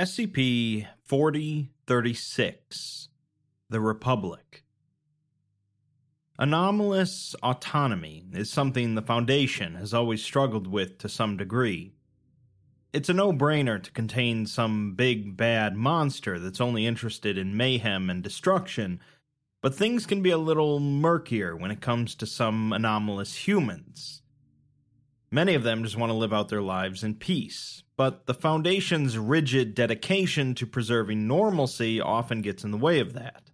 SCP 4036 The Republic. Anomalous autonomy is something the Foundation has always struggled with to some degree. It's a no brainer to contain some big bad monster that's only interested in mayhem and destruction, but things can be a little murkier when it comes to some anomalous humans. Many of them just want to live out their lives in peace, but the Foundation's rigid dedication to preserving normalcy often gets in the way of that.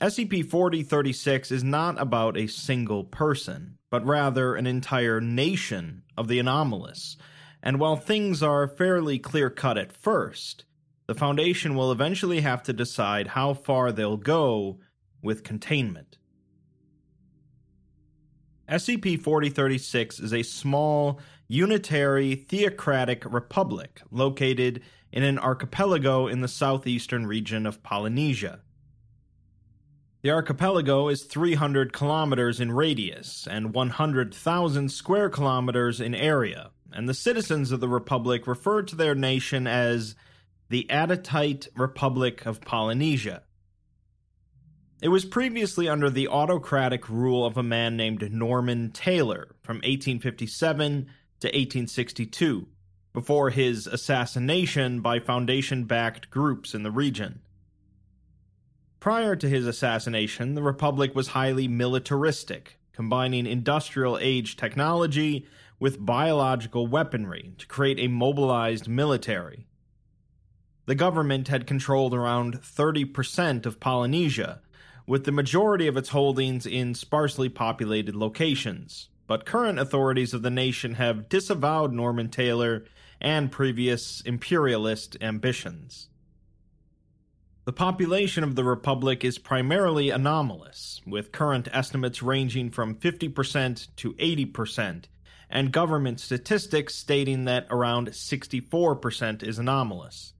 SCP 4036 is not about a single person, but rather an entire nation of the anomalous. And while things are fairly clear cut at first, the Foundation will eventually have to decide how far they'll go with containment. SCP 4036 is a small, unitary, theocratic republic located in an archipelago in the southeastern region of Polynesia. The archipelago is 300 kilometers in radius and 100,000 square kilometers in area, and the citizens of the republic refer to their nation as the Adytite Republic of Polynesia. It was previously under the autocratic rule of a man named Norman Taylor from 1857 to 1862, before his assassination by Foundation backed groups in the region. Prior to his assassination, the Republic was highly militaristic, combining industrial age technology with biological weaponry to create a mobilized military. The government had controlled around 30% of Polynesia, with the majority of its holdings in sparsely populated locations. But current authorities of the nation have disavowed Norman Taylor and previous imperialist ambitions. The population of the Republic is primarily anomalous, with current estimates ranging from 50% to 80%, and government statistics stating that around 64% is anomalous.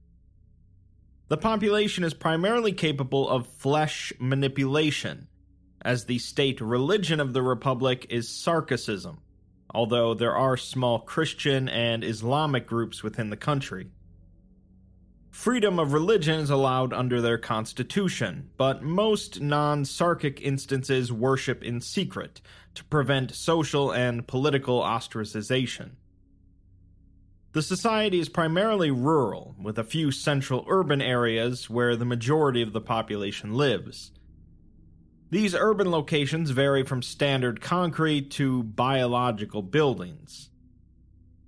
The population is primarily capable of flesh manipulation, as the state religion of the Republic is Sarkicism, although there are small Christian and Islamic groups within the country. Freedom of religion is allowed under their constitution, but most non Sarkic instances worship in secret to prevent social and political ostracization. The society is primarily rural, with a few central urban areas where the majority of the population lives. These urban locations vary from standard concrete to biological buildings.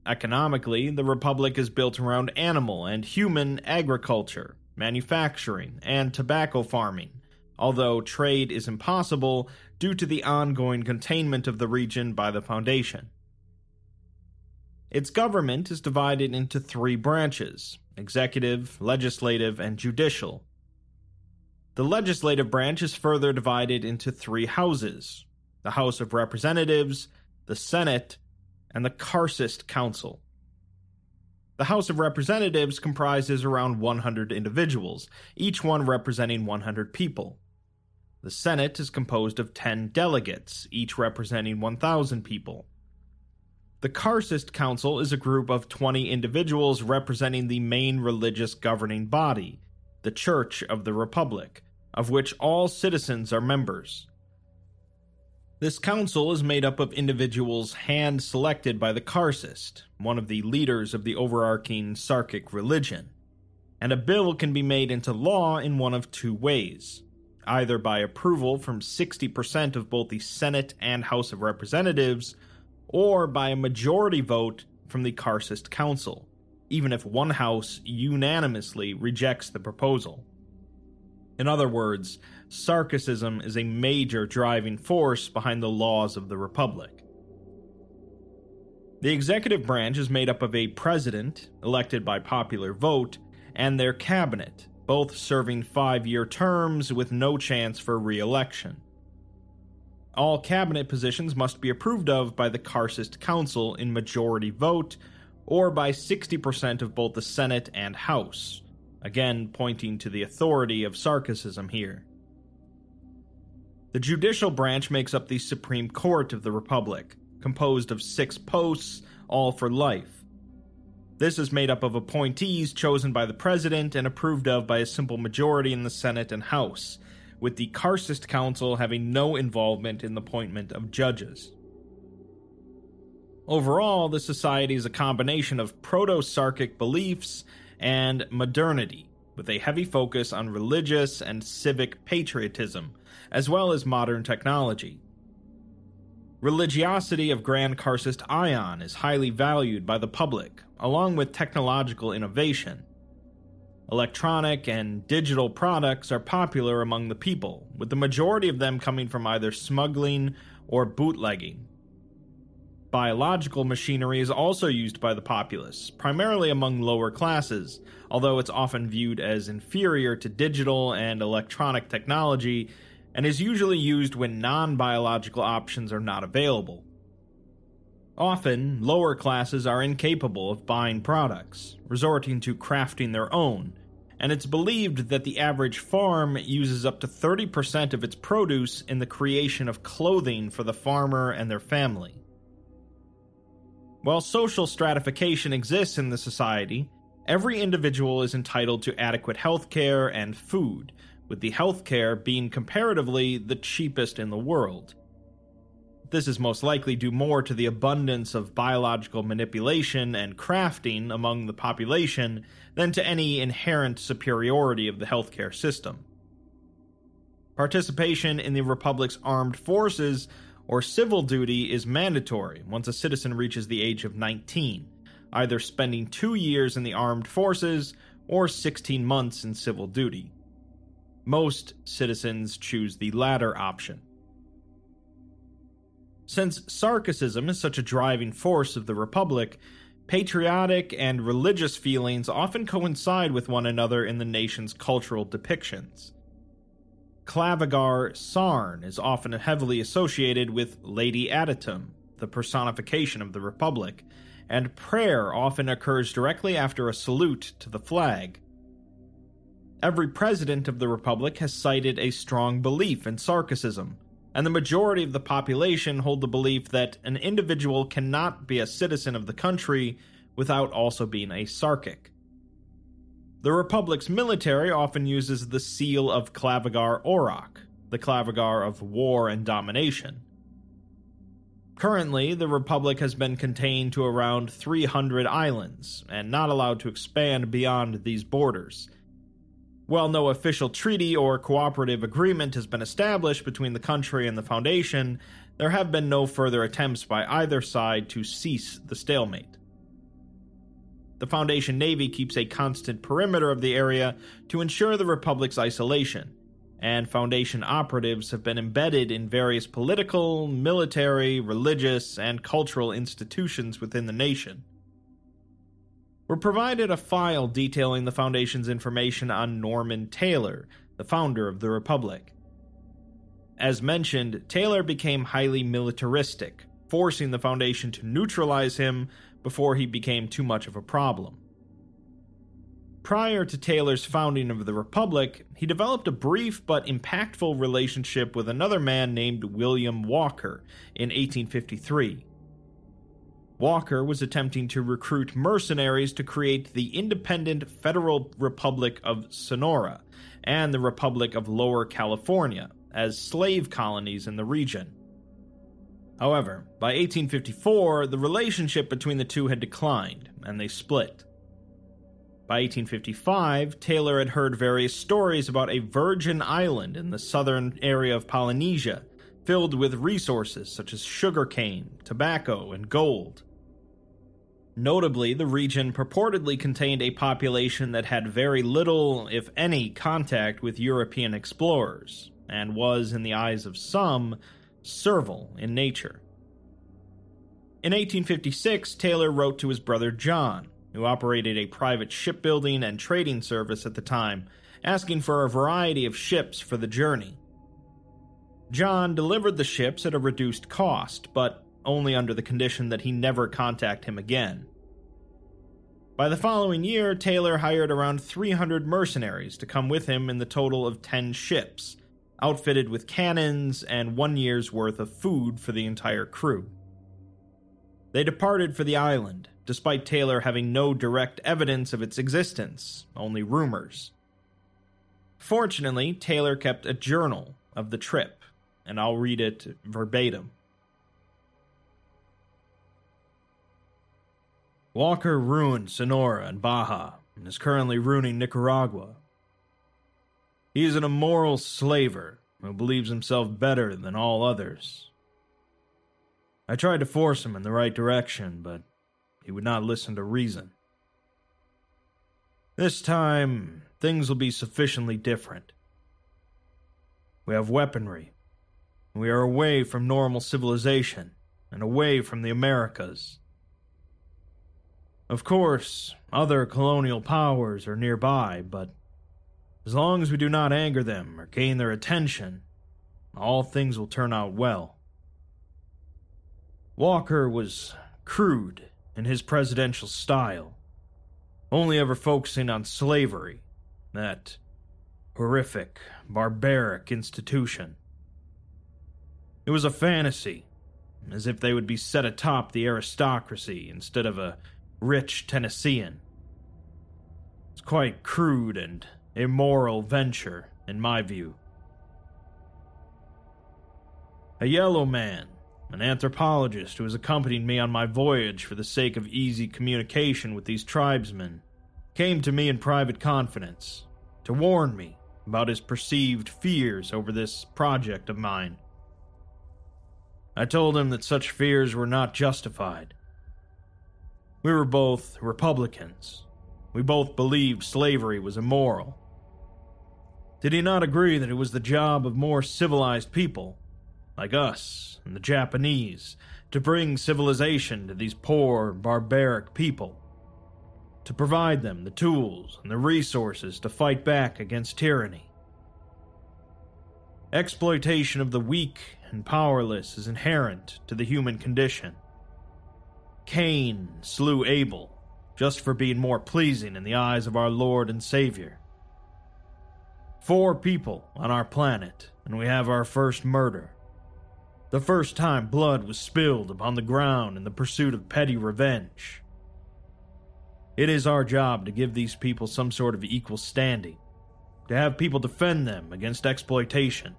Economically, the Republic is built around animal and human agriculture, manufacturing, and tobacco farming, although trade is impossible due to the ongoing containment of the region by the Foundation. Its government is divided into three branches executive, legislative, and judicial. The legislative branch is further divided into three houses the House of Representatives, the Senate, and the Karcist Council. The House of Representatives comprises around 100 individuals, each one representing 100 people. The Senate is composed of 10 delegates, each representing 1,000 people. The Karcist Council is a group of 20 individuals representing the main religious governing body, the Church of the Republic, of which all citizens are members. This council is made up of individuals hand selected by the Karcist, one of the leaders of the overarching Sarkic religion, and a bill can be made into law in one of two ways either by approval from 60% of both the Senate and House of Representatives, or by a majority vote from the Karcist Council, even if one house unanimously rejects the proposal. In other words, Sarkicism is a major driving force behind the laws of the Republic. The executive branch is made up of a president, elected by popular vote, and their cabinet, both serving five year terms with no chance for re election. All cabinet positions must be approved of by the Karcist Council in majority vote, or by 60% of both the Senate and House, again pointing to the authority of Sarkicism here. The judicial branch makes up the Supreme Court of the Republic, composed of six posts, all for life. This is made up of appointees chosen by the President and approved of by a simple majority in the Senate and House, with the Karcist Council having no involvement in the appointment of judges. Overall, the society is a combination of proto Sarkic beliefs and modernity, with a heavy focus on religious and civic patriotism, as well as modern technology. Religiosity of Grand Karcist Ion is highly valued by the public, along with technological innovation. Electronic and digital products are popular among the people, with the majority of them coming from either smuggling or bootlegging. Biological machinery is also used by the populace, primarily among lower classes, although it's often viewed as inferior to digital and electronic technology and is usually used when non biological options are not available. Often, lower classes are incapable of buying products, resorting to crafting their own, and it's believed that the average farm uses up to 30% of its produce in the creation of clothing for the farmer and their family. While social stratification exists in the society, every individual is entitled to adequate health care and food, with the health care being comparatively the cheapest in the world. This is most likely due more to the abundance of biological manipulation and crafting among the population than to any inherent superiority of the healthcare system. Participation in the Republic's armed forces or civil duty is mandatory once a citizen reaches the age of 19, either spending two years in the armed forces or 16 months in civil duty. Most citizens choose the latter option. Since Sarkicism is such a driving force of the Republic, patriotic and religious feelings often coincide with one another in the nation's cultural depictions. Klavigar Saarn is often heavily associated with Lady Adytum, the personification of the Republic, and prayer often occurs directly after a salute to the flag. Every president of the Republic has cited a strong belief in Sarkicism, and the majority of the population hold the belief that an individual cannot be a citizen of the country without also being a Sarkic. The Republic's military often uses the seal of Klavigar Orok, the Klavigar of war and domination. Currently, the Republic has been contained to around 300 islands, and not allowed to expand beyond these borders, while no official treaty or cooperative agreement has been established between the country and the Foundation, there have been no further attempts by either side to cease the stalemate. The Foundation Navy keeps a constant perimeter of the area to ensure the Republic's isolation, and Foundation operatives have been embedded in various political, military, religious, and cultural institutions within the nation. We're provided a file detailing the Foundation's information on Norman Taylor, the founder of the Republic. As mentioned, Taylor became highly militaristic, forcing the Foundation to neutralize him before he became too much of a problem. Prior to Taylor's founding of the Republic, he developed a brief but impactful relationship with another man named William Walker in 1853. Walker was attempting to recruit mercenaries to create the independent Federal Republic of Sonora and the Republic of Lower California as slave colonies in the region. However, by 1854, the relationship between the two had declined, and they split. By 1855, Taylor had heard various stories about a virgin island in the southern area of Polynesia, filled with resources such as sugarcane, tobacco, and gold. Notably, the region purportedly contained a population that had very little, if any, contact with European explorers, and was, in the eyes of some, servile in nature. In 1856, Taylor wrote to his brother John, who operated a private shipbuilding and trading service at the time, asking for a variety of ships for the journey. John delivered the ships at a reduced cost, but only under the condition that he never contact him again. By the following year, Taylor hired around 300 mercenaries to come with him in the total of 10 ships, outfitted with cannons and one year's worth of food for the entire crew. They departed for the island, despite Taylor having no direct evidence of its existence, only rumors. Fortunately, Taylor kept a journal of the trip, and I'll read it verbatim. Walker ruined Sonora and Baja and is currently ruining Nicaragua. He is an immoral slaver who believes himself better than all others. I tried to force him in the right direction, but he would not listen to reason. This time, things will be sufficiently different. We have weaponry. We are away from normal civilization and away from the Americas. Of course, other colonial powers are nearby, but as long as we do not anger them or gain their attention, all things will turn out well. Walker was crude in his presidential style, only ever focusing on slavery, that horrific, barbaric institution. It was a fantasy, as if they would be set atop the aristocracy instead of a rich Tennessean. It's quite crude and immoral venture, in my view. A yellow man an anthropologist who has accompanied me on my voyage for the sake of easy communication with these tribesmen, came to me in private confidence to warn me about his perceived fears over this project of mine. I told him that such fears were not justified. We were both Republicans. We both believed slavery was immoral. Did he not agree that it was the job of more civilized people like us and the Japanese, to bring civilization to these poor, barbaric people, to provide them the tools and the resources to fight back against tyranny. Exploitation of the weak and powerless is inherent to the human condition. Cain slew Abel just for being more pleasing in the eyes of our Lord and Savior. Four people on our planet, and we have our first murder the first time blood was spilled upon the ground in the pursuit of petty revenge. It is our job to give these people some sort of equal standing, to have people defend them against exploitation.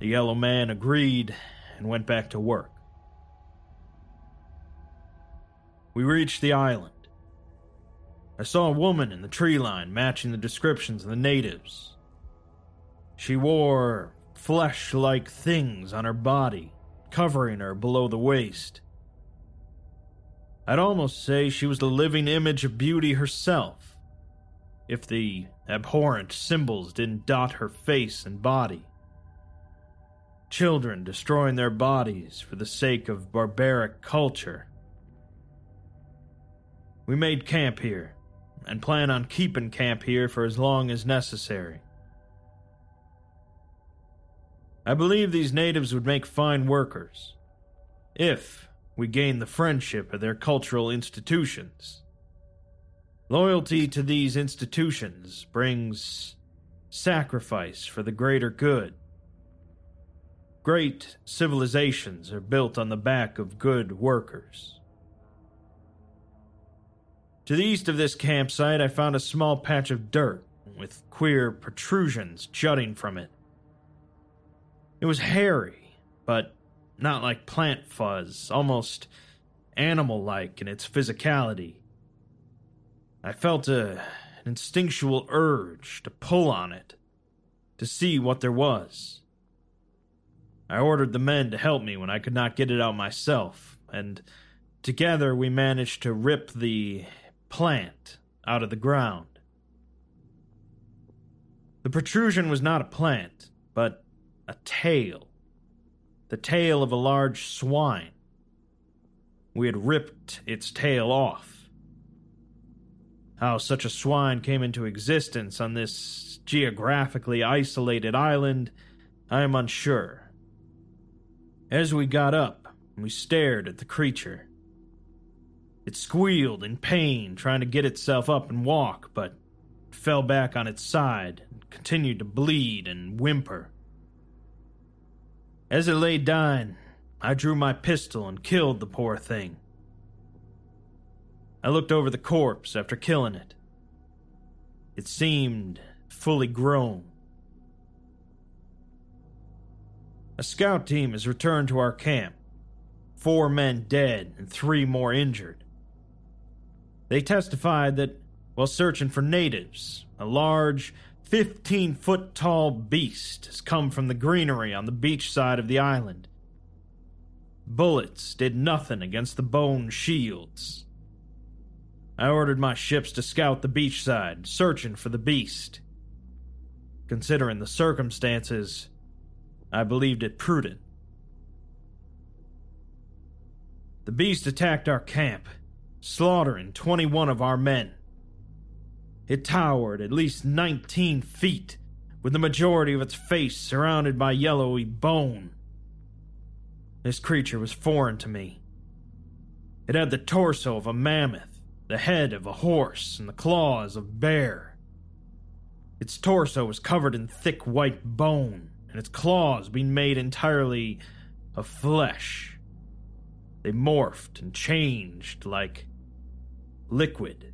The yellow man agreed and went back to work. We reached the island. I saw a woman in the tree line matching the descriptions of the natives. She wore flesh like things on her body, covering her below the waist. I'd almost say she was the living image of beauty herself, if the abhorrent symbols didn't dot her face and body. Children destroying their bodies for the sake of barbaric culture. We made camp here, and plan on keeping camp here for as long as necessary. I believe these natives would make fine workers. If we gain the friendship of their cultural institutions. Loyalty to these institutions brings sacrifice for the greater good. Great civilizations are built on the back of good workers. To the east of this campsite, I found a small patch of dirt with queer protrusions jutting from it. It was hairy, but not like plant fuzz, almost animal like in its physicality. I felt a, an instinctual urge to pull on it, to see what there was. I ordered the men to help me when I could not get it out myself, and together we managed to rip the plant out of the ground. The protrusion was not a plant, but a tail. The tail of a large swine, we had ripped its tail off. How such a swine came into existence on this geographically isolated island, I am unsure. As we got up, we stared at the creature. It squealed in pain, trying to get itself up and walk, but fell back on its side and continued to bleed and whimper. As it lay dying, I drew my pistol and killed the poor thing. I looked over the corpse after killing it. It seemed fully grown. A scout team has returned to our camp. Four men dead and three more injured. They testified that while searching for natives, a large, 15 foot tall beast has come from the greenery on the beach side of the island. Bullets did nothing against the bone shields. I ordered my ships to scout the beachside, searching for the beast. Considering the circumstances, I believed it prudent. The beast attacked our camp, slaughtering 21 of our men. It towered at least 19 feet, with the majority of its face surrounded by yellowy bone. This creature was foreign to me. It had the torso of a mammoth, the head of a horse, and the claws of a bear. Its torso was covered in thick white bone, and its claws being made entirely of flesh. They morphed and changed like liquid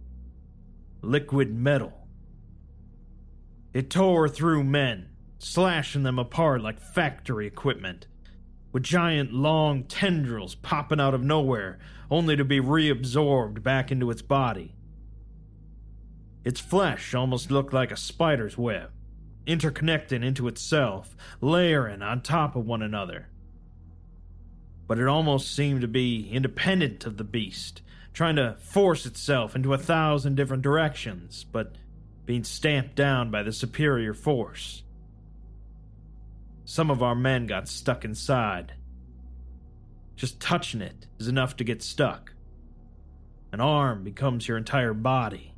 liquid metal. It tore through men, slashing them apart like factory equipment, with giant long tendrils popping out of nowhere, only to be reabsorbed back into its body. Its flesh almost looked like a spider's web, interconnecting into itself, layering on top of one another. But it almost seemed to be independent of the beast, trying to force itself into a thousand different directions, but being stamped down by the superior force. Some of our men got stuck inside. Just touching it is enough to get stuck. An arm becomes your entire body.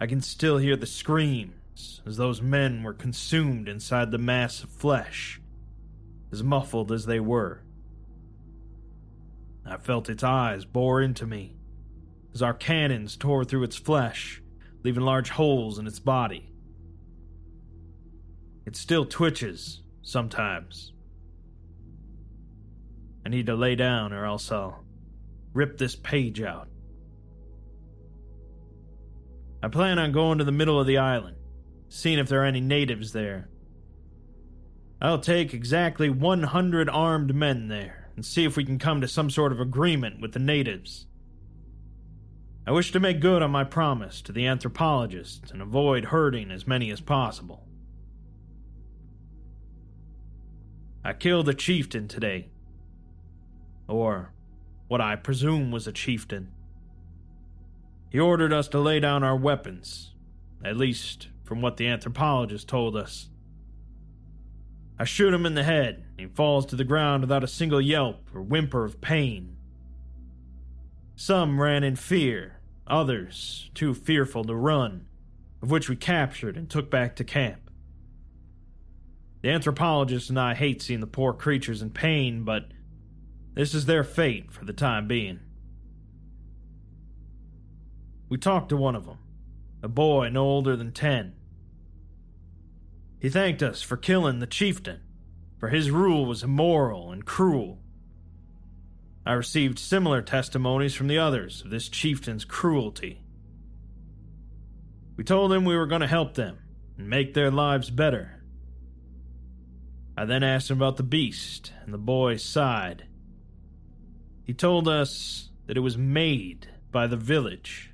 I can still hear the screams as those men were consumed inside the mass of flesh, as muffled as they were. I felt its eyes bore into me as our cannons tore through its flesh, leaving large holes in its body. It still twitches sometimes. I need to lay down or else I'll rip this page out. I plan on going to the middle of the island, seeing if there are any natives there. I'll take exactly 100 armed men there and see if we can come to some sort of agreement with the natives. I wish to make good on my promise to the anthropologists and avoid hurting as many as possible. I killed a chieftain today. Or what I presume was a chieftain. He ordered us to lay down our weapons, at least from what the anthropologist told us. I shoot him in the head. He falls to the ground without a single yelp or whimper of pain. Some ran in fear, others too fearful to run, of which we captured and took back to camp. The anthropologist and I hate seeing the poor creatures in pain, but this is their fate for the time being. We talked to one of them, a boy no older than ten. He thanked us for killing the chieftain, for his rule was immoral and cruel. I received similar testimonies from the others of this chieftain's cruelty. We told him we were going to help them and make their lives better. I then asked him about the beast, and the boy sighed. He told us that it was made by the village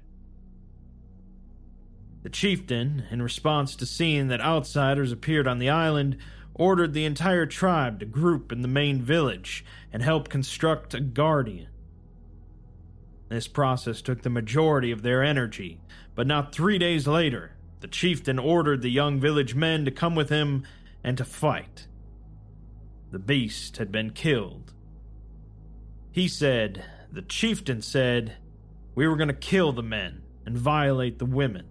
the chieftain, in response to seeing that outsiders appeared on the island, ordered the entire tribe to group in the main village and help construct a guardian. This process took the majority of their energy, but not three days later, the chieftain ordered the young village men to come with him and to fight. The beast had been killed. He said, the chieftain said, we were going to kill the men and violate the women.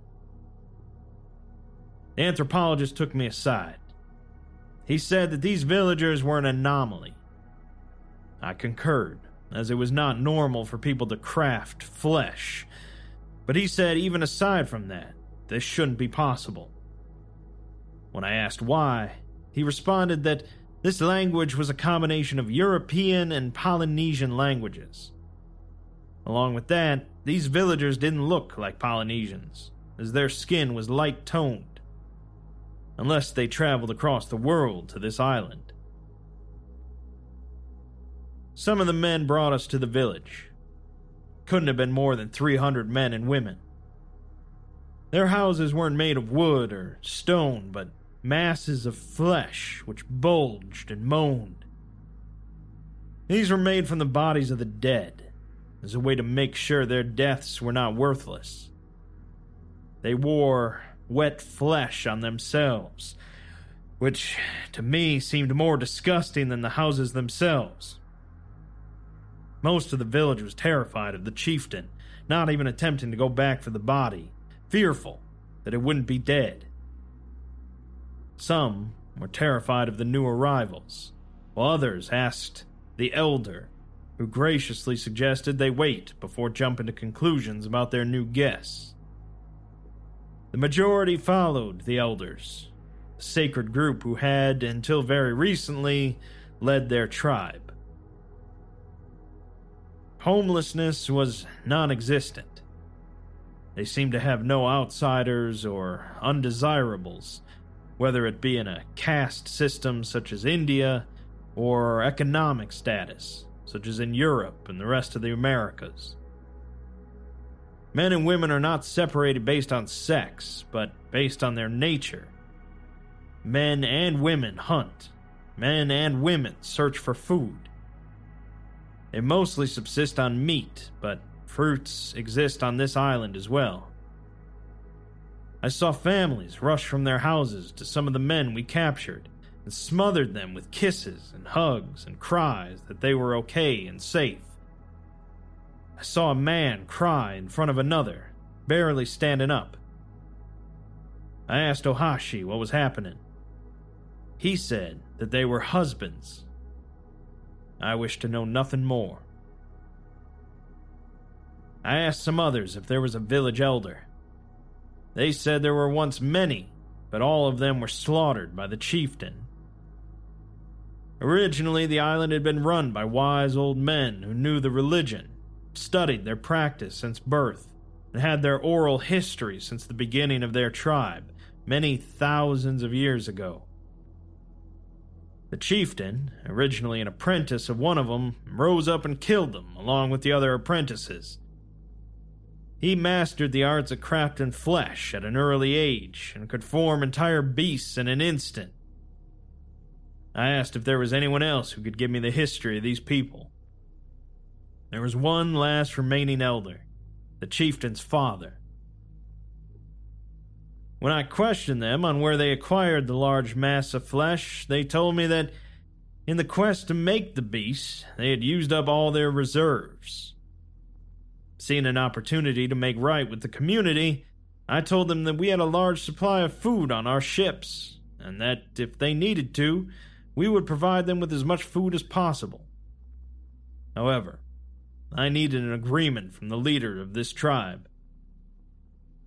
The anthropologist took me aside. He said that these villagers were an anomaly. I concurred, as it was not normal for people to craft flesh. But he said, even aside from that, this shouldn't be possible. When I asked why, he responded that this language was a combination of European and Polynesian languages. Along with that, these villagers didn't look like Polynesians, as their skin was light toned, unless they traveled across the world to this island. Some of the men brought us to the village. Couldn't have been more than 300 men and women. Their houses weren't made of wood or stone, but masses of flesh which bulged and moaned. These were made from the bodies of the dead, as a way to make sure their deaths were not worthless. They wore wet flesh on themselves, which to me seemed more disgusting than the houses themselves. Most of the village was terrified of the chieftain, not even attempting to go back for the body, fearful that it wouldn't be dead. Some were terrified of the new arrivals, while others asked the elder, who graciously suggested they wait before jumping to conclusions about their new guests. The majority followed the elders, a sacred group who had, until very recently, led their tribe. Homelessness was non existent. They seemed to have no outsiders or undesirables, whether it be in a caste system such as India or economic status, such as in Europe and the rest of the Americas. Men and women are not separated based on sex, but based on their nature. Men and women hunt. Men and women search for food. They mostly subsist on meat, but fruits exist on this island as well. I saw families rush from their houses to some of the men we captured and smothered them with kisses and hugs and cries that they were okay and safe. I saw a man cry in front of another, barely standing up. I asked Ohashi what was happening. He said that they were husbands I wish to know nothing more. I asked some others if there was a village elder. They said there were once many, but all of them were slaughtered by the chieftain. Originally, the island had been run by wise old men who knew the religion, studied their practice since birth, and had their oral history since the beginning of their tribe, many thousands of years ago. The chieftain, originally an apprentice of one of them, rose up and killed them, along with the other apprentices. He mastered the arts of crafting flesh at an early age and could form entire beasts in an instant. I asked if there was anyone else who could give me the history of these people. There was one last remaining elder, the chieftain's father. When I questioned them on where they acquired the large mass of flesh, they told me that in the quest to make the beast, they had used up all their reserves. Seeing an opportunity to make right with the community, I told them that we had a large supply of food on our ships, and that if they needed to, we would provide them with as much food as possible. However, I needed an agreement from the leader of this tribe.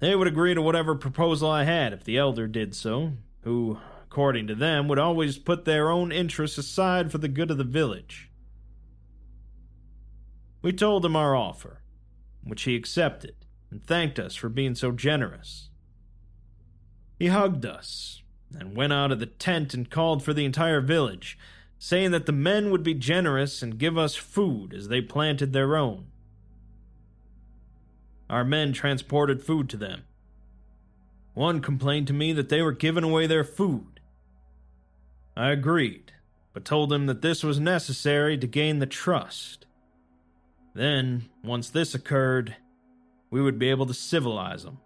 They would agree to whatever proposal I had if the elder did so, who, according to them, would always put their own interests aside for the good of the village. We told him our offer, which he accepted, and thanked us for being so generous. He hugged us, and went out of the tent and called for the entire village, saying that the men would be generous and give us food as they planted their own. Our men transported food to them. One complained to me that they were giving away their food. I agreed, but told them that this was necessary to gain the trust. Then, once this occurred, we would be able to civilize them.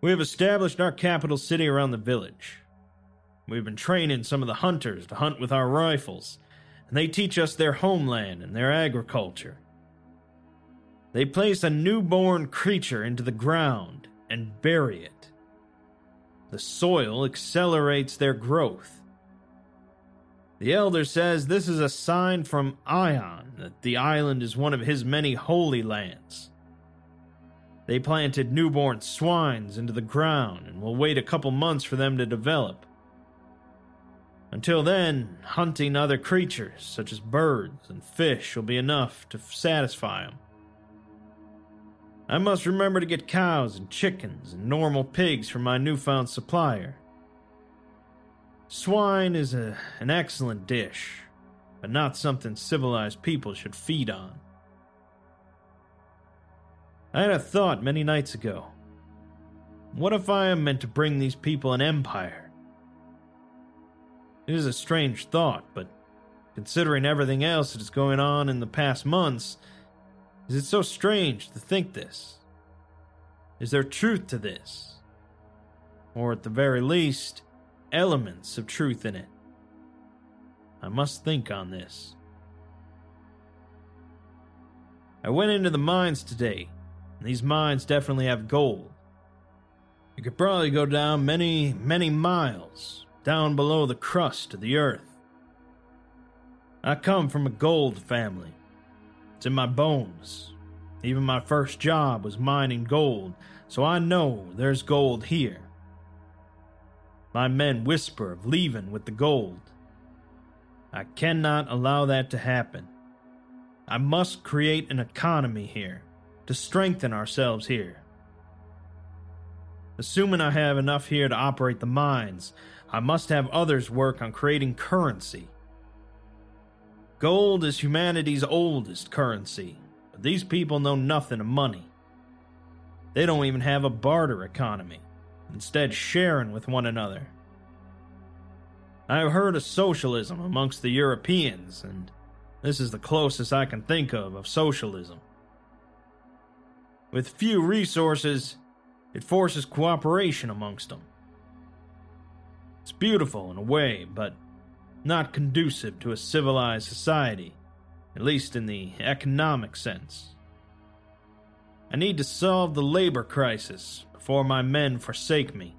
We have established our capital city around the village. We've been training some of the hunters to hunt with our rifles, and they teach us their homeland and their agriculture. They place a newborn creature into the ground and bury it. The soil accelerates their growth. The elder says this is a sign from Ion that the island is one of his many holy lands. They planted newborn swines into the ground and will wait a couple months for them to develop. Until then, hunting other creatures, such as birds and fish, will be enough to satisfy them. I must remember to get cows and chickens and normal pigs from my newfound supplier. Swine is a, an excellent dish, but not something civilized people should feed on. I had a thought many nights ago. What if I am meant to bring these people an empire? It is a strange thought, but considering everything else that is going on in the past months, is it so strange to think this? Is there truth to this? Or at the very least, elements of truth in it? I must think on this. I went into the mines today, and these mines definitely have gold. You could probably go down many, many miles, down below the crust of the earth. I come from a gold family. It's in my bones. Even my first job was mining gold, so I know there's gold here. My men whisper of leaving with the gold. I cannot allow that to happen. I must create an economy here, to strengthen ourselves here. Assuming I have enough here to operate the mines, I must have others work on creating currency Gold is humanity's oldest currency, but these people know nothing of money. They don't even have a barter economy, instead, sharing with one another. I have heard of socialism amongst the Europeans, and this is the closest I can think of of socialism. With few resources, it forces cooperation amongst them. It's beautiful in a way, but not conducive to a civilized society, at least in the economic sense. I need to solve the labor crisis before my men forsake me.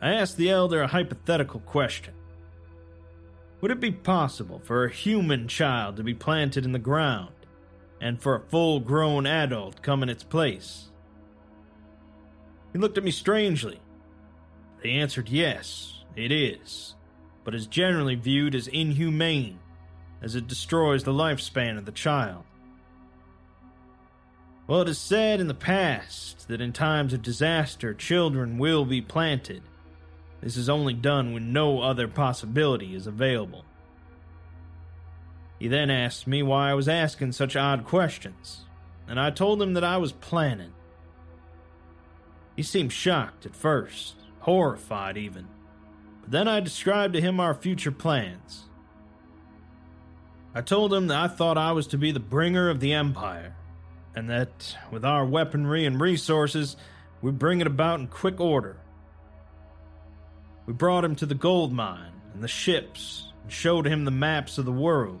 I asked the elder a hypothetical question. Would it be possible for a human child to be planted in the ground and for a full grown adult come in its place? He looked at me strangely. They answered yes, it is, but is generally viewed as inhumane, as it destroys the lifespan of the child. Well, it is said in the past that in times of disaster, children will be planted. This is only done when no other possibility is available. He then asked me why I was asking such odd questions, and I told him that I was planning. He seemed shocked at first, horrified even. But Then I described to him our future plans. I told him that I thought I was to be the bringer of the Empire, and that with our weaponry and resources, we'd bring it about in quick order. We brought him to the gold mine and the ships and showed him the maps of the world.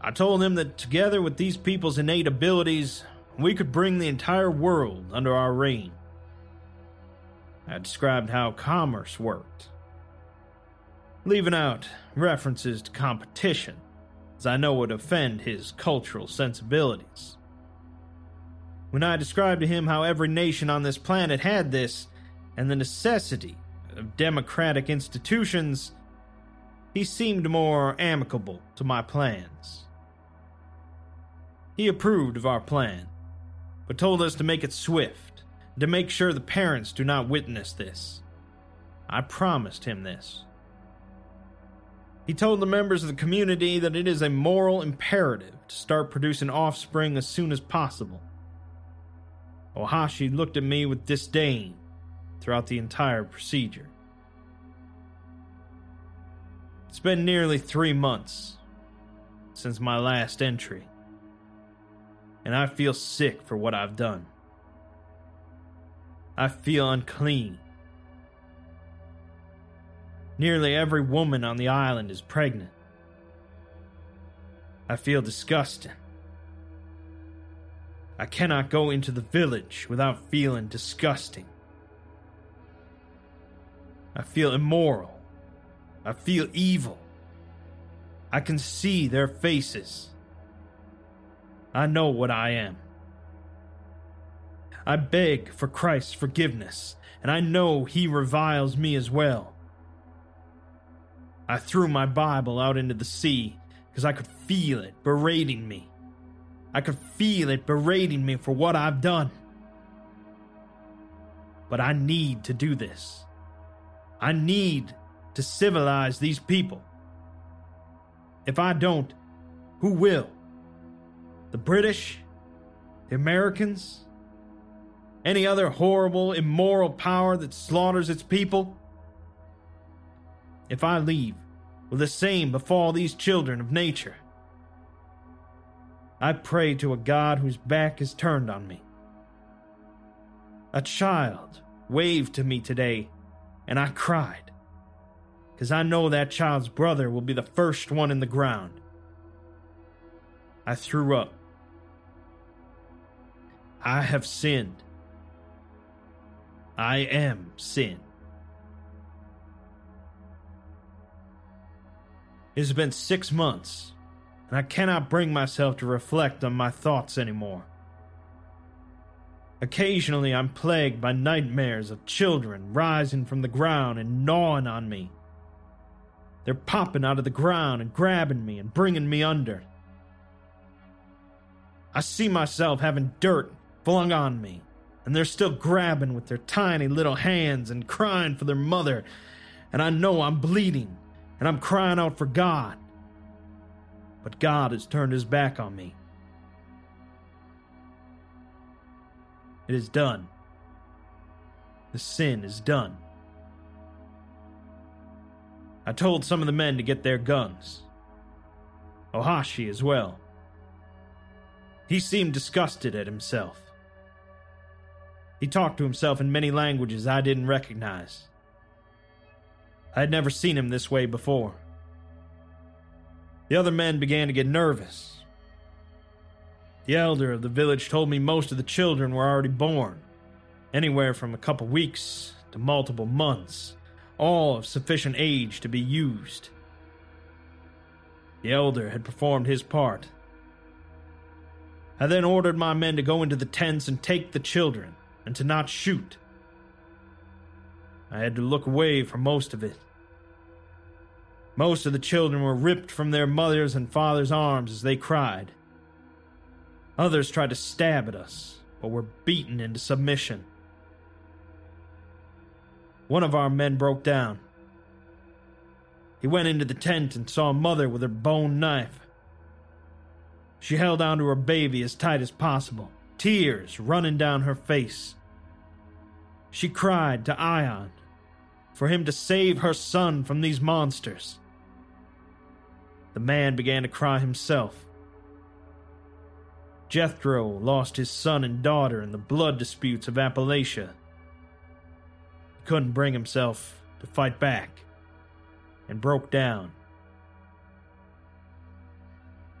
I told him that together with these people's innate abilities, we could bring the entire world under our reign. I described how commerce worked, leaving out references to competition, as I know would offend his cultural sensibilities. When I described to him how every nation on this planet had this, and the necessity of democratic institutions, he seemed more amicable to my plans. He approved of our plan, but told us to make it swift to make sure the parents do not witness this. I promised him this. He told the members of the community that it is a moral imperative to start producing offspring as soon as possible. Ohashi looked at me with disdain throughout the entire procedure. It's been nearly three months since my last entry, and I feel sick for what I've done. I feel unclean. Nearly every woman on the island is pregnant. I feel disgusting. I cannot go into the village without feeling disgusting. I feel immoral. I feel evil. I can see their faces. I know what I am. I beg for Christ's forgiveness, and I know He reviles me as well. I threw my Bible out into the sea because I could feel it berating me. I could feel it berating me for what I've done. But I need to do this. I need to civilize these people. If I don't, who will? The British? The Americans? Any other horrible, immoral power that slaughters its people? If I leave, will the same befall these children of nature? I pray to a God whose back is turned on me. A child waved to me today, and I cried, because I know that child's brother will be the first one in the ground. I threw up. I have sinned. I am sin. It has been six months and I cannot bring myself to reflect on my thoughts anymore. Occasionally, I'm plagued by nightmares of children rising from the ground and gnawing on me. They're popping out of the ground and grabbing me and bringing me under. I see myself having dirt flung on me, and they're still grabbing with their tiny little hands and crying for their mother, and I know I'm bleeding, and I'm crying out for God but God has turned his back on me. It is done. The sin is done. I told some of the men to get their guns. Ohashi as well. He seemed disgusted at himself. He talked to himself in many languages I didn't recognize. I had never seen him this way before. The other men began to get nervous. The elder of the village told me most of the children were already born, anywhere from a couple weeks to multiple months, all of sufficient age to be used. The elder had performed his part. I then ordered my men to go into the tents and take the children, and to not shoot. I had to look away for most of it. Most of the children were ripped from their mothers' and fathers' arms as they cried. Others tried to stab at us, but were beaten into submission. One of our men broke down. He went into the tent and saw mother with her bone knife. She held onto her baby as tight as possible, tears running down her face. She cried to Ion for him to save her son from these monsters. The man began to cry himself. Jethro lost his son and daughter in the blood disputes of Appalachia. He couldn't bring himself to fight back and broke down.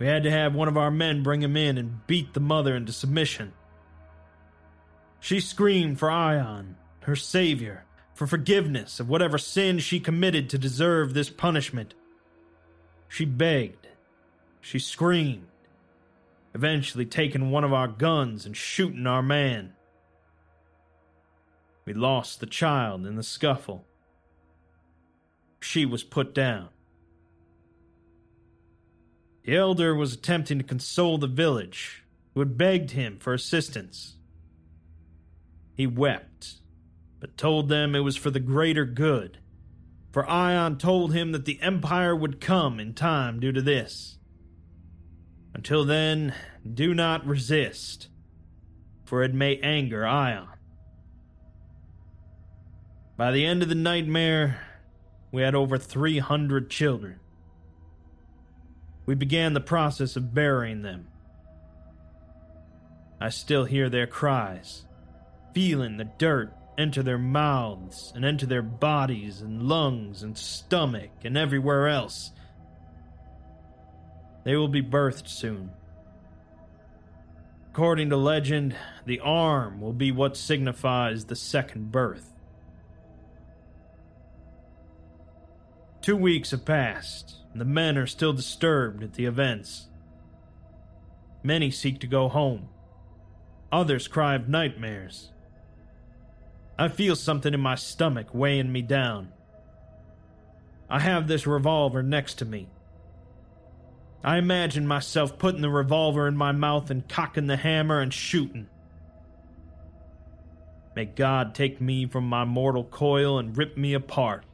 We had to have one of our men bring him in and beat the mother into submission. She screamed for Ion, her savior, for forgiveness of whatever sin she committed to deserve this punishment. She begged. She screamed, eventually taking one of our guns and shooting our man. We lost the child in the scuffle. She was put down. The elder was attempting to console the village, who had begged him for assistance. He wept, but told them it was for the greater good for Ion told him that the Empire would come in time due to this. Until then, do not resist, for it may anger Ion. By the end of the nightmare, we had over 300 children. We began the process of burying them. I still hear their cries, feeling the dirt enter their mouths and enter their bodies and lungs and stomach and everywhere else. They will be birthed soon. According to legend, the arm will be what signifies the second birth. Two weeks have passed, and the men are still disturbed at the events. Many seek to go home. Others cry of nightmares. I feel something in my stomach weighing me down. I have this revolver next to me. I imagine myself putting the revolver in my mouth and cocking the hammer and shooting. May God take me from my mortal coil and rip me apart.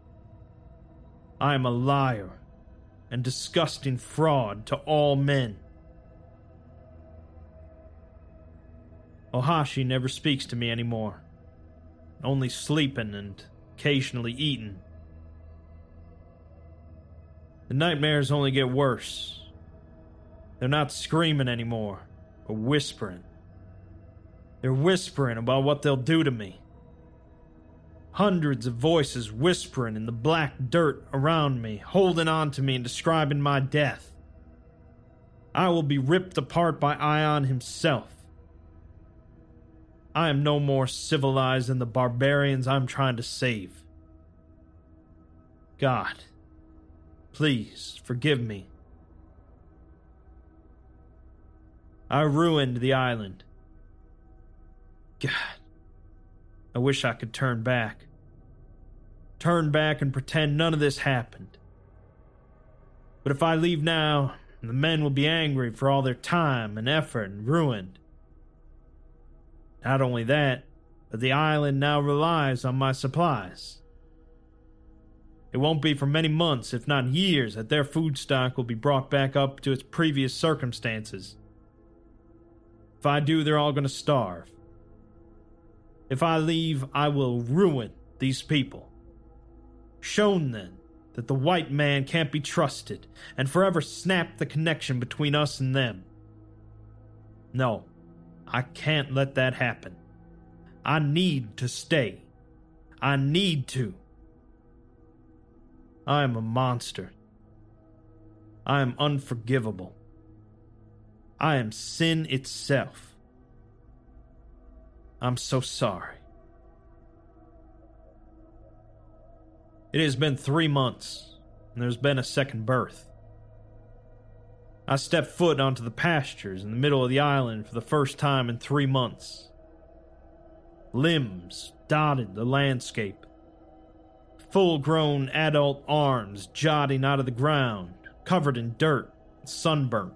I am a liar and disgusting fraud to all men. Ohashi never speaks to me anymore, only sleeping and occasionally eating. The nightmares only get worse. They're not screaming anymore, or whispering. They're whispering about what they'll do to me. Hundreds of voices whispering in the black dirt around me, holding on to me and describing my death. I will be ripped apart by Ion himself. I am no more civilized than the barbarians I'm trying to save. God, please forgive me. I ruined the island. God, I wish I could turn back. Turn back and pretend none of this happened. But if I leave now, the men will be angry for all their time and effort and ruined. Not only that, but the island now relies on my supplies. It won't be for many months, if not years, that their food stock will be brought back up to its previous circumstances. If I do, they're all going to starve. If I leave, I will ruin these people. Shown then that the white man can't be trusted, and forever snap the connection between us and them. No, I can't let that happen. I need to stay. I need to. I am a monster. I am unforgivable. I am sin itself. I'm so sorry. It has been three months, and there's been a second birth. I stepped foot onto the pastures in the middle of the island for the first time in three months. Limbs dotted the landscape. Full grown adult arms jutting out of the ground, covered in dirt and sunburnt.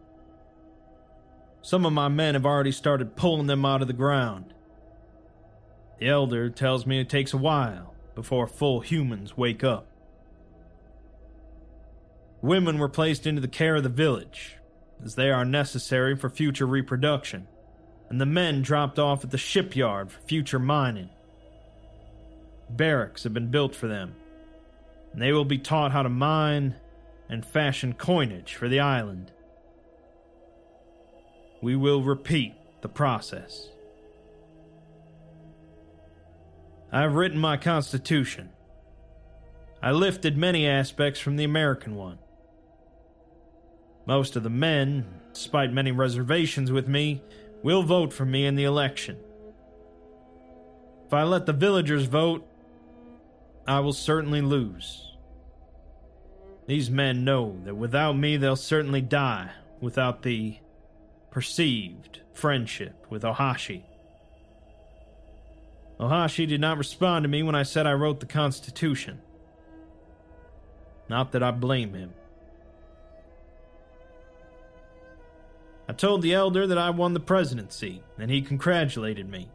Some of my men have already started pulling them out of the ground. The elder tells me it takes a while before full humans wake up. Women were placed into the care of the village, as they are necessary for future reproduction, and the men dropped off at the shipyard for future mining. Barracks have been built for them, and they will be taught how to mine and fashion coinage for the island. We will repeat the process. I have written my Constitution. I lifted many aspects from the American one. Most of the men, despite many reservations with me, will vote for me in the election. If I let the villagers vote, I will certainly lose. These men know that without me they'll certainly die without the perceived friendship with Ohashi. Ohashi did not respond to me when I said I wrote the Constitution. Not that I blame him. I told the elder that I won the presidency, and he congratulated me.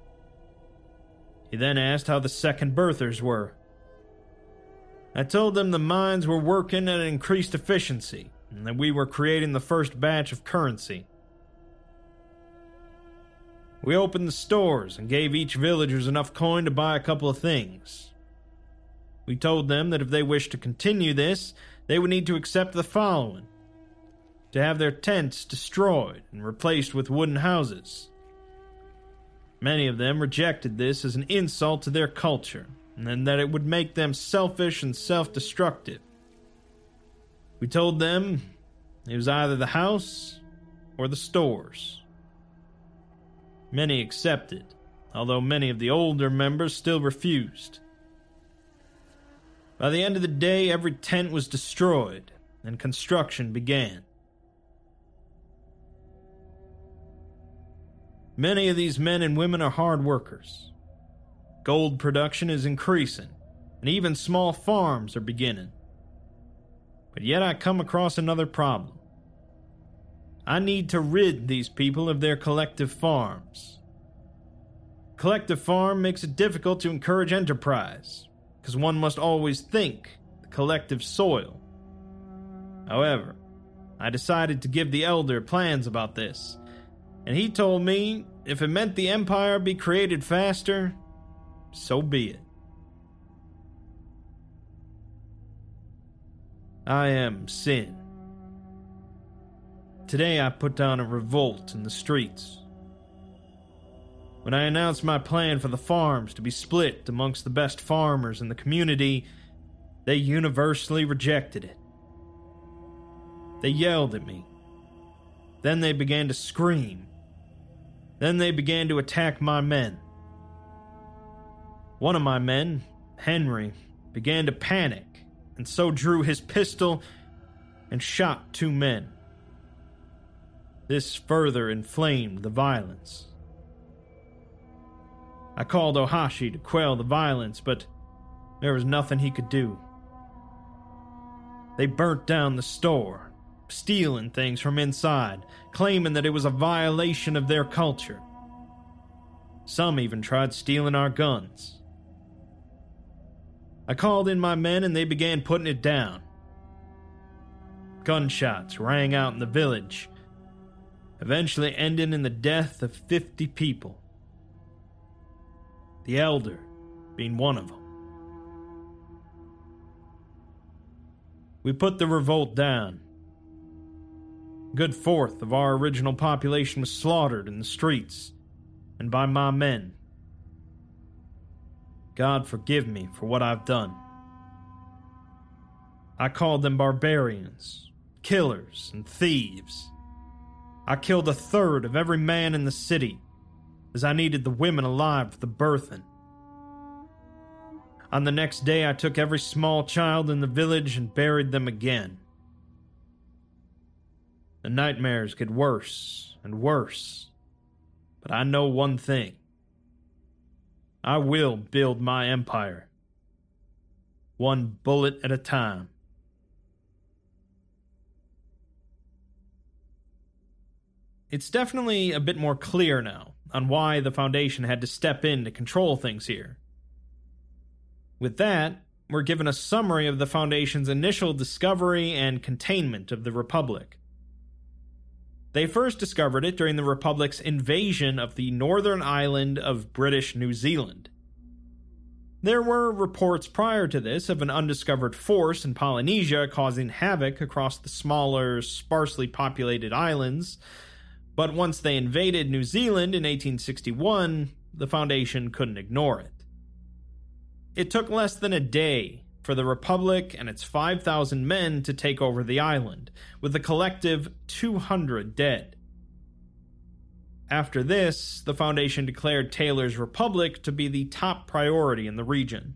He then asked how the second birthers were. I told them the mines were working at an increased efficiency, and that we were creating the first batch of currency. We opened the stores and gave each villagers enough coin to buy a couple of things. We told them that if they wished to continue this, they would need to accept the following to have their tents destroyed and replaced with wooden houses. Many of them rejected this as an insult to their culture, and that it would make them selfish and self destructive. We told them it was either the house or the stores. Many accepted, although many of the older members still refused. By the end of the day, every tent was destroyed and construction began. Many of these men and women are hard workers. Gold production is increasing, and even small farms are beginning. But yet I come across another problem. I need to rid these people of their collective farms. Collective farm makes it difficult to encourage enterprise, because one must always think the collective soil. However, I decided to give the elder plans about this, and he told me if it meant the empire be created faster, so be it. I am sin. Today I put down a revolt in the streets. When I announced my plan for the farms to be split amongst the best farmers in the community, they universally rejected it. They yelled at me. Then they began to scream. Then they began to attack my men. One of my men, Henry, began to panic and so drew his pistol and shot two men. This further inflamed the violence. I called Ohashi to quell the violence, but there was nothing he could do. They burnt down the store, stealing things from inside, claiming that it was a violation of their culture. Some even tried stealing our guns. I called in my men and they began putting it down. Gunshots rang out in the village, eventually ending in the death of 50 people. The elder being one of them. We put the revolt down. Good fourth of our original population was slaughtered in the streets and by my men. God forgive me for what I've done. I called them barbarians, killers, and thieves. I killed a third of every man in the city, as I needed the women alive for the birthing. On the next day, I took every small child in the village and buried them again. The nightmares get worse and worse, but I know one thing I will build my empire, one bullet at a time. It's definitely a bit more clear now on why the Foundation had to step in to control things here. With that, we're given a summary of the Foundation's initial discovery and containment of the Republic. They first discovered it during the Republic's invasion of the northern island of British New Zealand. There were reports prior to this of an undiscovered force in Polynesia causing havoc across the smaller, sparsely populated islands, but once they invaded New Zealand in 1861, the Foundation couldn't ignore it. It took less than a day for the Republic and its 5,000 men to take over the island, with a collective 200 dead. After this, the Foundation declared Taylor's Republic to be the top priority in the region.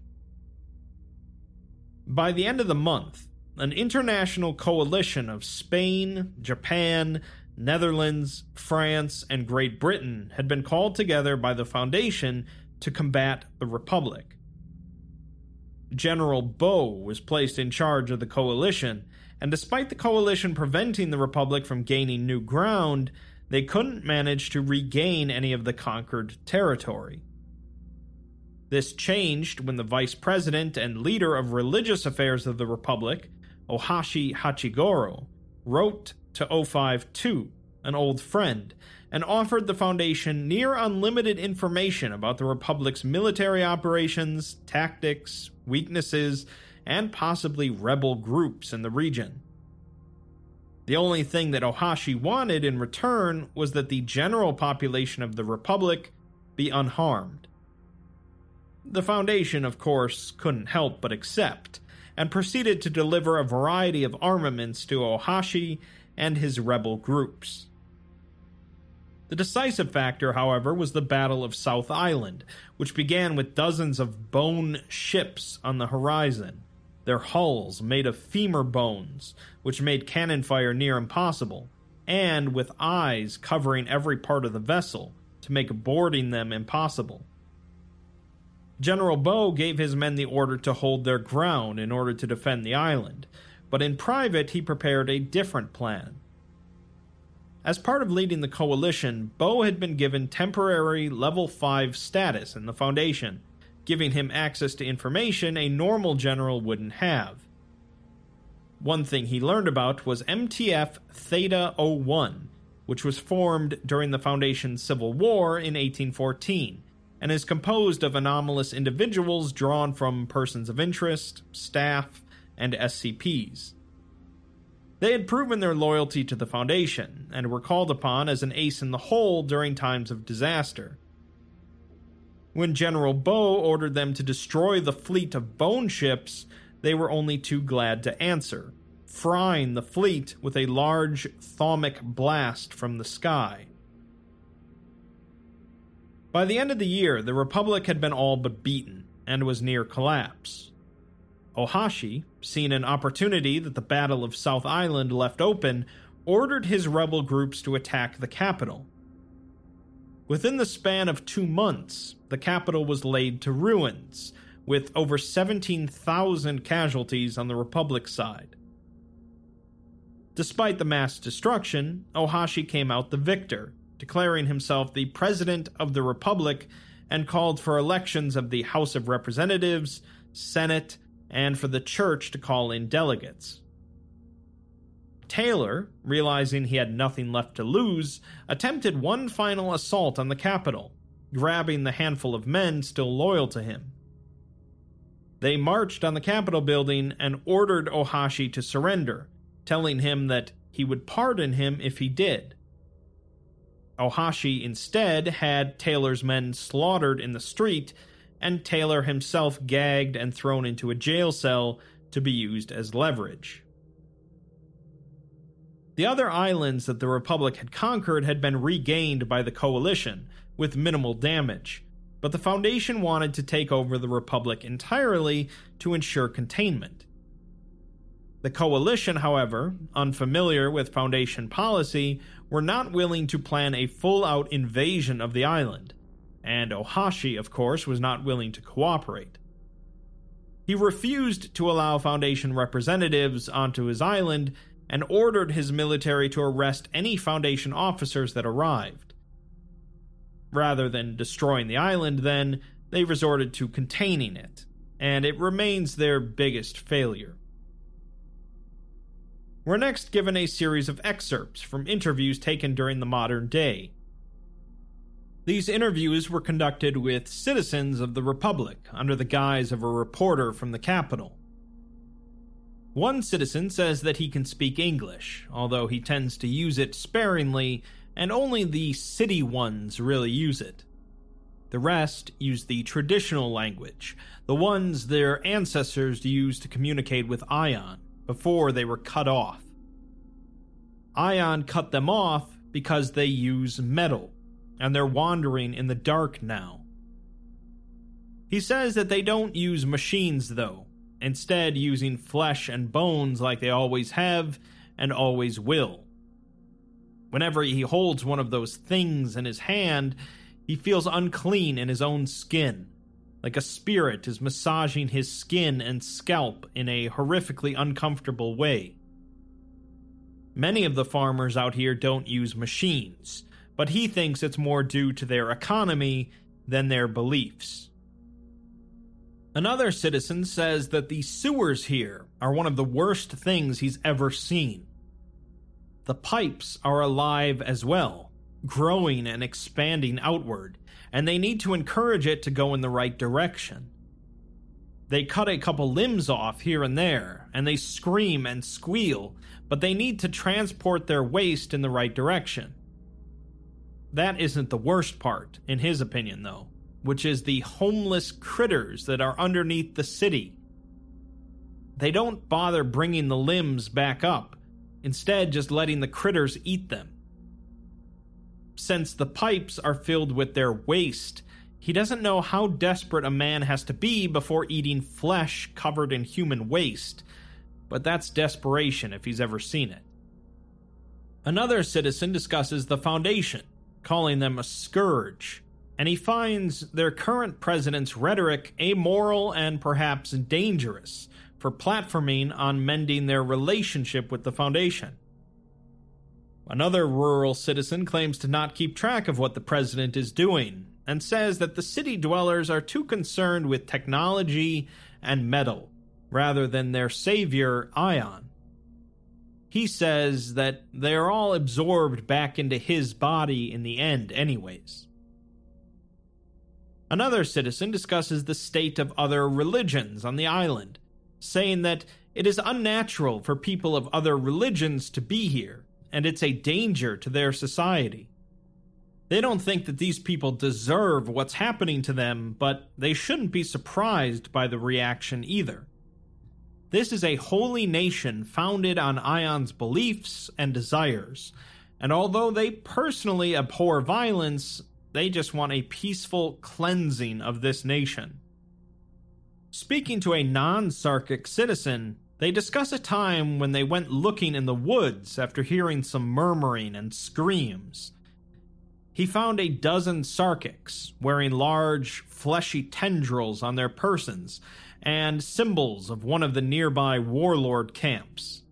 By the end of the month, an international coalition of Spain, Japan, Netherlands, France, and Great Britain had been called together by the Foundation to combat the Republic. General Bo was placed in charge of the coalition, and despite the coalition preventing the Republic from gaining new ground, they couldn't manage to regain any of the conquered territory. This changed when the vice president and leader of religious affairs of the Republic, Ohashi Hachigoro, wrote to O52, an old friend, and offered the Foundation near unlimited information about the Republic's military operations, tactics, weaknesses, and possibly rebel groups in the region. The only thing that Ohashi wanted in return was that the general population of the Republic be unharmed. The Foundation, of course, couldn't help but accept, and proceeded to deliver a variety of armaments to Ohashi and his rebel groups. The decisive factor, however, was the Battle of South Island, which began with dozens of bone ships on the horizon, their hulls made of femur bones, which made cannon fire near impossible, and with eyes covering every part of the vessel to make boarding them impossible. General Bo gave his men the order to hold their ground in order to defend the island, but in private he prepared a different plan. As part of leading the coalition, Bo had been given temporary level 5 status in the Foundation, giving him access to information a normal general wouldn't have. One thing he learned about was MTF Theta 01, which was formed during the Foundation's Civil War in 1814 and is composed of anomalous individuals drawn from persons of interest, staff, and SCPs. They had proven their loyalty to the Foundation and were called upon as an ace in the hole during times of disaster. When General Bo ordered them to destroy the fleet of bone ships, they were only too glad to answer, frying the fleet with a large thaumic blast from the sky. By the end of the year, the Republic had been all but beaten and was near collapse. Ohashi, seeing an opportunity that the Battle of South Island left open, ordered his rebel groups to attack the capital. Within the span of two months, the capital was laid to ruins, with over 17,000 casualties on the Republic side. Despite the mass destruction, Ohashi came out the victor, declaring himself the President of the Republic and called for elections of the House of Representatives, Senate, and for the church to call in delegates. Taylor, realizing he had nothing left to lose, attempted one final assault on the capital, grabbing the handful of men still loyal to him. They marched on the Capitol building and ordered Ohashi to surrender, telling him that he would pardon him if he did. Ohashi instead had Taylor's men slaughtered in the street and Taylor himself gagged and thrown into a jail cell to be used as leverage. The other islands that the Republic had conquered had been regained by the Coalition, with minimal damage, but the Foundation wanted to take over the Republic entirely to ensure containment. The Coalition, however, unfamiliar with Foundation policy, were not willing to plan a full out invasion of the island, and Ohashi, of course, was not willing to cooperate. He refused to allow Foundation representatives onto his island and ordered his military to arrest any Foundation officers that arrived. Rather than destroying the island, then, they resorted to containing it, and it remains their biggest failure. We're next given a series of excerpts from interviews taken during the modern day, these interviews were conducted with citizens of the Republic under the guise of a reporter from the capital. One citizen says that he can speak English, although he tends to use it sparingly, and only the city ones really use it. The rest use the traditional language, the ones their ancestors used to communicate with Ion before they were cut off. Ion cut them off because they use metal and they're wandering in the dark now. He says that they don't use machines, though, instead, using flesh and bones like they always have and always will. Whenever he holds one of those things in his hand, he feels unclean in his own skin, like a spirit is massaging his skin and scalp in a horrifically uncomfortable way. Many of the farmers out here don't use machines but he thinks it's more due to their economy than their beliefs. Another citizen says that the sewers here are one of the worst things he's ever seen. The pipes are alive as well, growing and expanding outward, and they need to encourage it to go in the right direction. They cut a couple limbs off here and there, and they scream and squeal, but they need to transport their waste in the right direction. That isn't the worst part, in his opinion, though, which is the homeless critters that are underneath the city. They don't bother bringing the limbs back up, instead, just letting the critters eat them. Since the pipes are filled with their waste, he doesn't know how desperate a man has to be before eating flesh covered in human waste, but that's desperation if he's ever seen it. Another citizen discusses the Foundation, calling them a scourge, and he finds their current president's rhetoric amoral and perhaps dangerous for platforming on mending their relationship with the Foundation. Another rural citizen claims to not keep track of what the president is doing and says that the city dwellers are too concerned with technology and metal rather than their savior, Ion. He says that they are all absorbed back into his body in the end, anyways. Another citizen discusses the state of other religions on the island, saying that it is unnatural for people of other religions to be here, and it's a danger to their society. They don't think that these people deserve what's happening to them, but they shouldn't be surprised by the reaction either. This is a holy nation founded on Ion's beliefs and desires, and although they personally abhor violence, they just want a peaceful cleansing of this nation. Speaking to a non Sarkic citizen, they discuss a time when they went looking in the woods after hearing some murmuring and screams he found a dozen Sarkics wearing large, fleshy tendrils on their persons and symbols of one of the nearby warlord camps.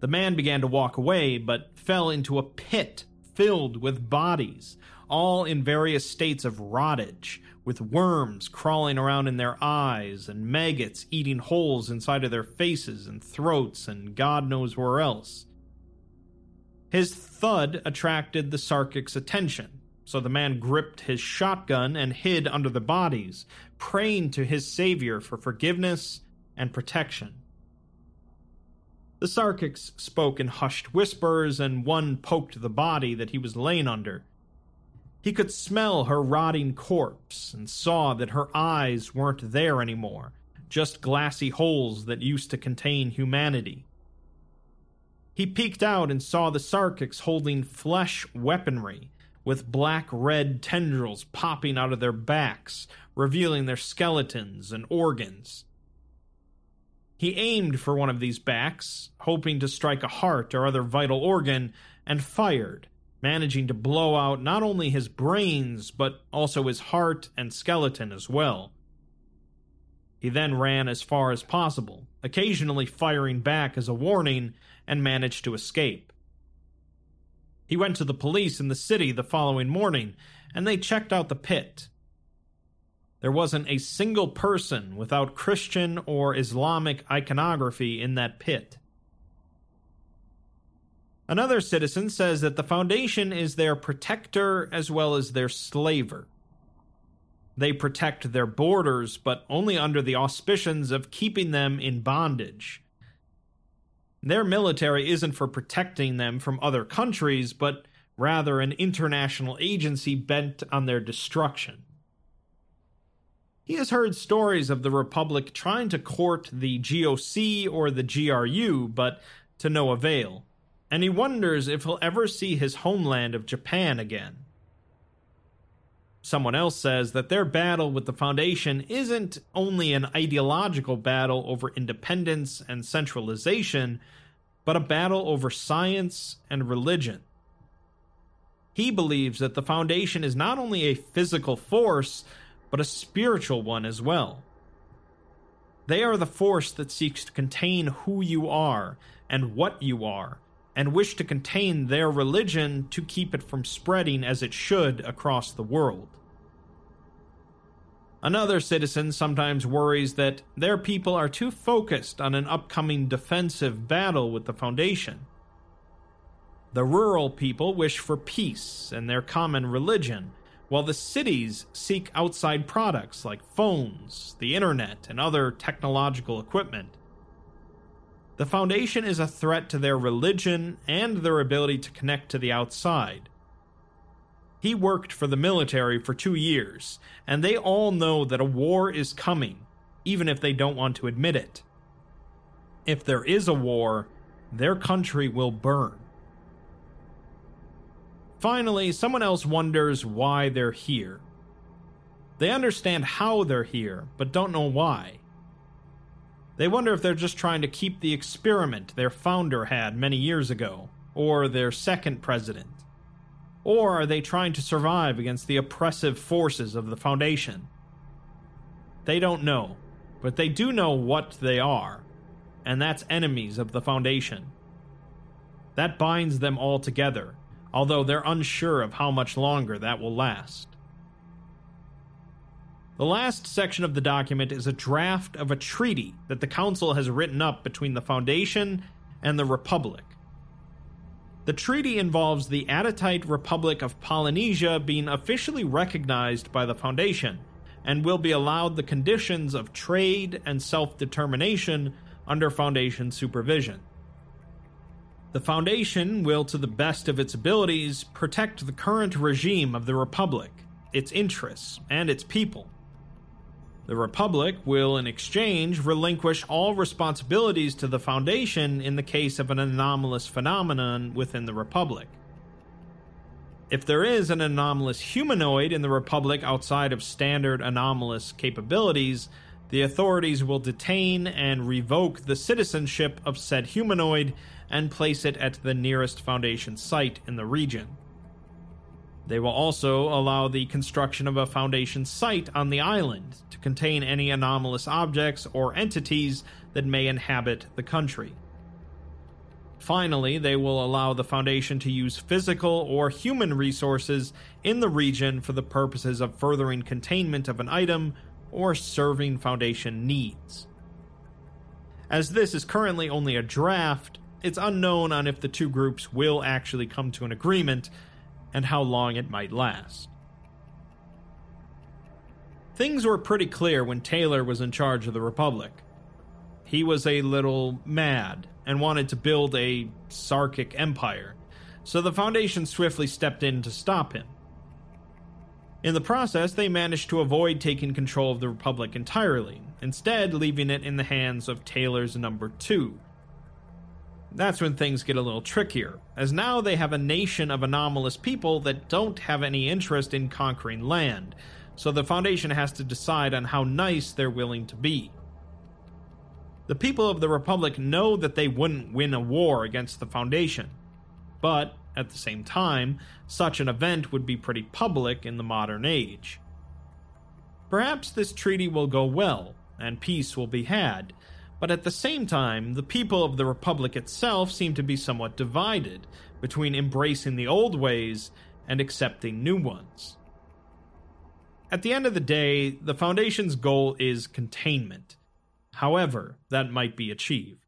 The man began to walk away, but fell into a pit filled with bodies, all in various states of rottage, with worms crawling around in their eyes and maggots eating holes inside of their faces and throats and God knows where else. His thud attracted the Sarkic's attention, so the man gripped his shotgun and hid under the bodies, praying to his savior for forgiveness and protection. The Sarkics spoke in hushed whispers, and one poked the body that he was laying under. He could smell her rotting corpse and saw that her eyes weren't there anymore, just glassy holes that used to contain humanity. He peeked out and saw the Sarkics holding flesh weaponry, with black red tendrils popping out of their backs, revealing their skeletons and organs. He aimed for one of these backs, hoping to strike a heart or other vital organ, and fired, managing to blow out not only his brains, but also his heart and skeleton as well. He then ran as far as possible, occasionally firing back as a warning and managed to escape. He went to the police in the city the following morning, and they checked out the pit. There wasn't a single person without Christian or Islamic iconography in that pit. Another citizen says that the Foundation is their protector as well as their slaver. They protect their borders, but only under the auspicions of keeping them in bondage. Their military isn't for protecting them from other countries, but rather an international agency bent on their destruction. He has heard stories of the Republic trying to court the GOC or the GRU, but to no avail, and he wonders if he'll ever see his homeland of Japan again. Someone else says that their battle with the Foundation isn't only an ideological battle over independence and centralization, but a battle over science and religion. He believes that the Foundation is not only a physical force, but a spiritual one as well. They are the force that seeks to contain who you are and what you are, and wish to contain their religion to keep it from spreading as it should across the world. Another citizen sometimes worries that their people are too focused on an upcoming defensive battle with the Foundation. The rural people wish for peace and their common religion, while the cities seek outside products like phones, the internet, and other technological equipment. The Foundation is a threat to their religion and their ability to connect to the outside. He worked for the military for two years, and they all know that a war is coming, even if they don't want to admit it. If there is a war, their country will burn. Finally, someone else wonders why they're here. They understand how they're here, but don't know why. They wonder if they're just trying to keep the experiment their founder had many years ago, or their second president. Or are they trying to survive against the oppressive forces of the Foundation? They don't know, but they do know what they are, and that's enemies of the Foundation. That binds them all together, although they're unsure of how much longer that will last. The last section of the document is a draft of a treaty that the Council has written up between the Foundation and the Republic. The treaty involves the Adytite Republic of Polynesia being officially recognized by the Foundation and will be allowed the conditions of trade and self determination under Foundation supervision. The Foundation will, to the best of its abilities, protect the current regime of the Republic, its interests, and its people. The Republic will, in exchange, relinquish all responsibilities to the Foundation in the case of an anomalous phenomenon within the Republic. If there is an anomalous humanoid in the Republic outside of standard anomalous capabilities, the authorities will detain and revoke the citizenship of said humanoid and place it at the nearest Foundation site in the region. They will also allow the construction of a Foundation site on the island to contain any anomalous objects or entities that may inhabit the country. Finally, they will allow the Foundation to use physical or human resources in the region for the purposes of furthering containment of an item or serving Foundation needs. As this is currently only a draft, it's unknown on if the two groups will actually come to an agreement and how long it might last. Things were pretty clear when Taylor was in charge of the Republic. He was a little mad and wanted to build a Sarkic empire, so the Foundation swiftly stepped in to stop him. In the process, they managed to avoid taking control of the Republic entirely, instead, leaving it in the hands of Taylor's number two. That's when things get a little trickier, as now they have a nation of anomalous people that don't have any interest in conquering land, so the Foundation has to decide on how nice they're willing to be. The people of the Republic know that they wouldn't win a war against the Foundation, but at the same time, such an event would be pretty public in the modern age. Perhaps this treaty will go well, and peace will be had, but at the same time, the people of the Republic itself seem to be somewhat divided between embracing the old ways and accepting new ones. At the end of the day, the Foundation's goal is containment. However, that might be achieved.